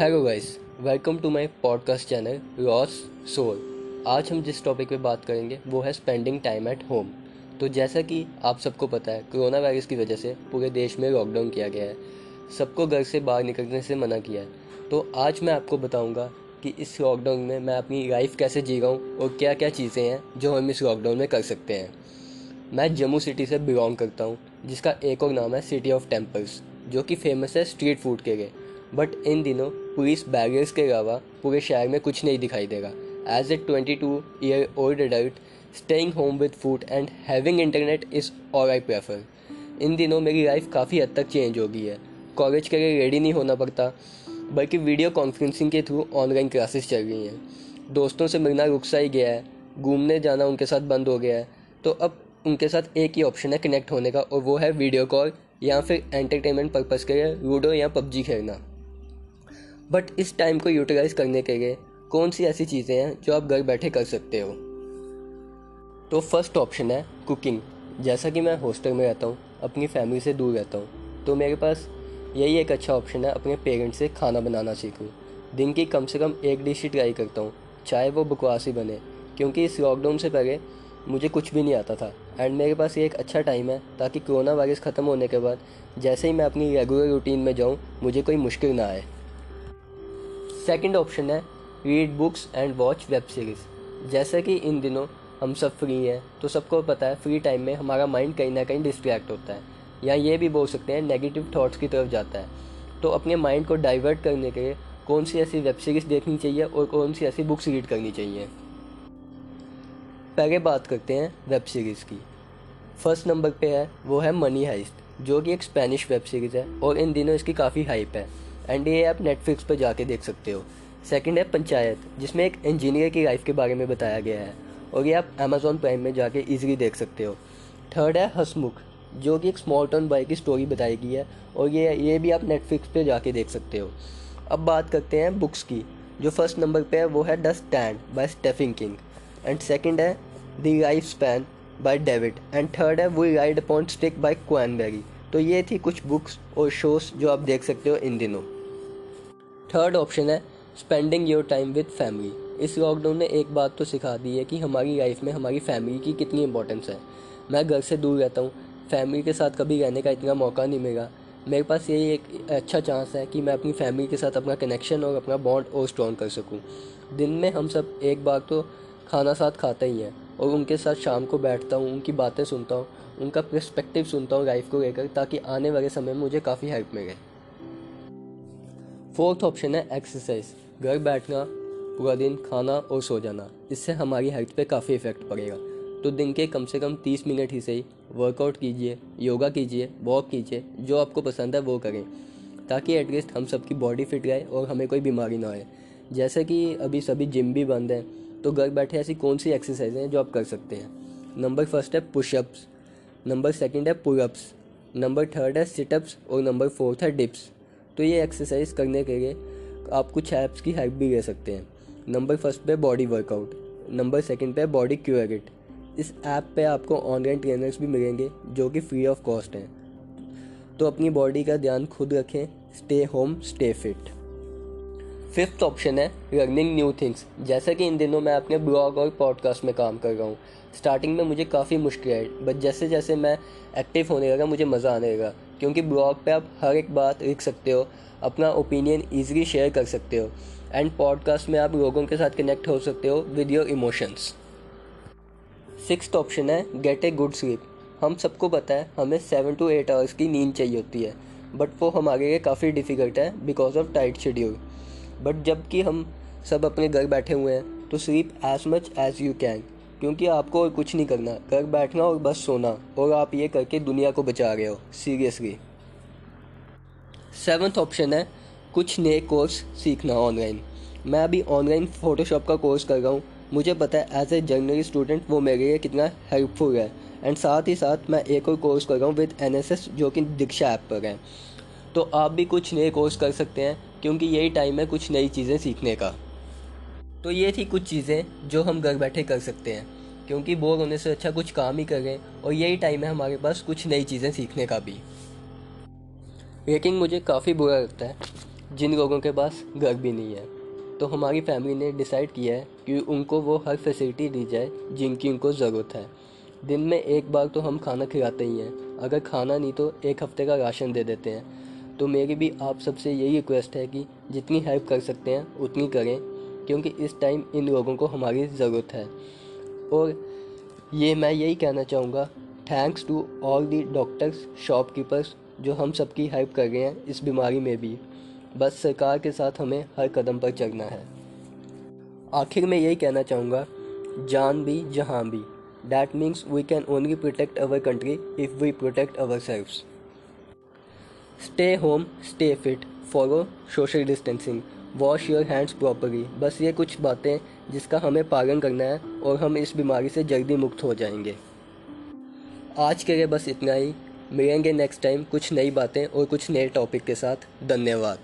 Hello guys welcome to my podcast channel Ross Soul आज हम जिस टॉपिक पे बात करेंगे, वो है स्पेंडिंग टाइम एट होम तो जैसा कि आप सबको पता है कोरोना वायरस की वजह से पूरे देश में लॉकडाउन किया गया है। सबको घर से बाहर निकलने से मना किया है। तो आज मैं आपको बताऊँगा कि इस लॉकडाउन में मैं अपनी लाइफ कैसे जी रहा हूँ और क्या क्या चीज़ें हैं जो हम इस लॉकडाउन में कर सकते हैं। मैं जम्मू सिटी से बिलोंग करता हूँ, जिसका एक और नाम है सिटी ऑफ़ टेम्पल्स जो कि फ़ेमस है स्ट्रीट फ़ूड के लिए। बट इन दिनों पुलिस बैरियर्स के अलावा पूरे शहर में कुछ नहीं दिखाई देगा। As a twenty two year old adult staying home with food and having internet is all I prefer इन दिनों मेरी लाइफ काफ़ी हद तक चेंज हो गई है। कॉलेज के लिए रेडी नहीं होना पड़ता, बल्कि वीडियो कॉन्फ्रेंसिंग के थ्रू ऑनलाइन क्लासेस चल रही हैं। दोस्तों से मिलना रुक सा ही गया है, घूमने जाना उनके साथ बंद हो गया है। तो अब उनके साथ एक ही ऑप्शन है कनेक्ट होने का, और वो है वीडियो कॉल या फिर एंटरटेनमेंट पर्पज़ के लिए लूडो या पबजी खेलना। बट इस टाइम को यूटिलाइज करने के लिए कौन सी ऐसी चीज़ें हैं जो आप घर बैठे कर सकते हो? तो फ़र्स्ट ऑप्शन है कुकिंग जैसा कि मैं हॉस्टल में रहता हूँ, अपनी फैमिली से दूर रहता हूँ तो मेरे पास यही एक अच्छा ऑप्शन है अपने पेरेंट्स से खाना बनाना सीखूँ। दिन की कम से कम एक डिश ही ट्राई करता हूँ, चाहे वो बकवास ही बने, क्योंकि इस लॉकडाउन से पहले मुझे कुछ भी नहीं आता था। एंड मेरे पास ये एक अच्छा टाइम है ताकि कोरोना वायरस ख़त्म होने के बाद जैसे ही मैं अपनी रेगुलर रूटीन में जाऊँ, मुझे कोई मुश्किल ना आए। सेकंड ऑप्शन है read books and watch web series जैसे कि इन दिनों हम सब फ्री हैं तो सबको पता है फ्री टाइम में हमारा माइंड कहीं ना कहीं डिस्ट्रैक्ट होता है, या ये भी बोल सकते हैं नेगेटिव थॉट्स की तरफ़ जाता है। तो अपने माइंड को डाइवर्ट करने के लिए कौन सी ऐसी वेब सीरीज़ देखनी चाहिए और कौन सी ऐसी बुक्स रीड करनी चाहिए? पहले बात करते हैं वेब सीरीज़ की। फ़र्स्ट नंबर पे है, वो है मनी हाइस्ट जो कि एक स्पेनिश वेब सीरीज़ है और इन दिनों इसकी काफ़ी हाइप है। एंड ये आप नेटफ्लिक्स पर जाके देख सकते हो। सेकंड है पंचायत, जिसमें एक इंजीनियर की लाइफ के बारे में बताया गया है। और ये आप अमेजोन प्राइम में जाके इजीली देख सकते हो। थर्ड है हसमुख, जो कि एक स्मॉल टाउन बॉय की स्टोरी बताई गई है। और ये ये भी आप नेटफ्लिक्स पे जाके देख सकते हो। अब बात करते हैं बुक्स की। जो फ़र्स्ट नंबर पे है, वो है the stand by Stephen King and second है the lifespan by David and third है we ride upon stick by Quan Barry तो ये थी कुछ बुक्स और शोज़ जो आप देख सकते हो इन दिनों। थर्ड ऑप्शन है spending your time with family इस लॉकडाउन ने एक बात तो सिखा दी है कि हमारी लाइफ में हमारी फैमिली की कितनी इंपॉर्टेंस है। मैं घर से दूर रहता हूँ फैमिली के साथ कभी रहने का इतना मौका नहीं मिला। मेरे पास यही एक अच्छा चांस है कि मैं अपनी फैमिली के साथ अपना कनेक्शन और अपना बॉन्ड और स्ट्रॉन्ग कर सकूँ। दिन में हम सब एक बार तो खाना साथ खाते ही हैं और उनके साथ शाम को बैठता हूँ, उनकी बातें सुनता हूँ, उनका पर्सपेक्टिव सुनता हूँ लाइफ को लेकर ताकि आने वाले समय में मुझे काफ़ी हेल्प मिले। फोर्थ ऑप्शन है एक्सरसाइज घर बैठना, पूरा दिन खाना और सो जाना. इससे हमारी हेल्थ पे काफ़ी इफ़ेक्ट पड़ेगा. तो दिन के कम से कम तीस मिनट ही सही. वर्कआउट कीजिए योगा कीजिए वॉक कीजिए, जो आपको पसंद है वो करें. ताकि एटलीस्ट हम सबकी बॉडी फिट रहे और हमें कोई बीमारी ना आए. जैसे कि अभी सभी जिम भी बंद हैं तो घर बैठे ऐसी कौन सी एक्सरसाइज हैं जो आप कर सकते हैं? नंबर फ़र्स्ट है पुशअप्स नंबर सेकंड है पुलअप्स नंबर थर्ड है सिटअप्स और नंबर फोर्थ है डिप्स तो ये एक्सरसाइज करने के लिए आप कुछ ऐप्स की हेल्प भी ले सकते हैं। नंबर फ़र्स्ट पे बॉडी वर्कआउट नंबर सेकंड पे बॉडी क्यूरिट इस ऐप पे आपको ऑनलाइन ट्रेनर्स भी मिलेंगे जो कि फ्री ऑफ़ कॉस्ट हैं। तो अपनी बॉडी का ध्यान खुद रखें stay home stay fit fifth option है लर्निंग न्यू थिंग्स जैसा कि इन दिनों मैं अपने ब्लॉग और पॉडकास्ट में काम कर रहा हूँ। स्टार्टिंग में मुझे काफ़ी मुश्किल आई बट जैसे जैसे मैं एक्टिव होने लगा, मुझे मज़ा आने लगा। क्योंकि ब्लॉग पे आप हर एक बात लिख सकते हो, अपना ओपिनियन ईजिली शेयर कर सकते हो एंड पॉडकास्ट में आप लोगों के साथ कनेक्ट हो सकते हो with your emotions six option है गेट ए गुड स्लीप हम सबको पता है, हमें सेवन टू एट आवर्स की नींद चाहिए होती है बट वो हमारे लिए काफ़ी डिफ़िकल्ट है because of tight schedule but जबकि हम सब अपने घर बैठे हुए हैं तो sleep as much as you can क्योंकि आपको और कुछ नहीं करना। घर बैठना और बस सोना, और आप ये करके दुनिया को बचा रहे हो सीरियसली सेवन्थ ऑप्शन है, कुछ नए कोर्स सीखना ऑनलाइन मैं अभी ऑनलाइन फ़ोटोशॉप का कोर्स कर रहा हूँ। मुझे पता है एज ए जर्नल स्टूडेंट वो मेरे लिए कितना हेल्पफुल है। एंड साथ ही साथ मैं एक और कोर्स कर रहा हूँ विद एन जो कि दीक्षा ऐप पर है। तो आप भी कुछ नए कोर्स कर सकते हैं, क्योंकि यही टाइम है कुछ नई चीज़ें सीखने का। तो ये थी कुछ चीज़ें जो हम घर बैठे कर सकते हैं, क्योंकि बोर होने से अच्छा कुछ काम ही करें, और यही टाइम है हमारे पास कुछ नई चीज़ें सीखने का भी। लेकिन मुझे काफ़ी बुरा लगता है, जिन लोगों के पास घर भी नहीं है। तो हमारी फैमिली ने डिसाइड किया है कि उनको वो हर फैसिलिटी दी जाए जिनकी उनको ज़रूरत है। दिन में एक बार तो हम खाना खिलाते ही हैं, अगर खाना नहीं तो एक हफ़्ते का राशन दे देते हैं। तो मेरी भी आप सबसे यही रिक्वेस्ट है कि जितनी हेल्प कर सकते हैं, उतनी करें। क्योंकि इस टाइम इन लोगों को हमारी ज़रूरत है। और ये मैं यही कहना चाहूँगा thanks to all the doctors shopkeepers जो हम सबकी हेल्प कर रहे हैं इस बीमारी में भी। बस सरकार के साथ हमें हर कदम पर चलना है। आखिर में यही कहना चाहूँगा, जान भी, जहाँ भी। That means we can only protect our country if we protect ourselves stay home stay fit follow social distancing wash your hands properly बस ये कुछ बातें जिसका हमें पालन करना है और हम इस बीमारी से जल्दी मुक्त हो जाएँगे। आज के लिए बस इतना ही। मिलेंगे नेक्स्ट टाइम कुछ नई बातें और कुछ नए टॉपिक के साथ। धन्यवाद।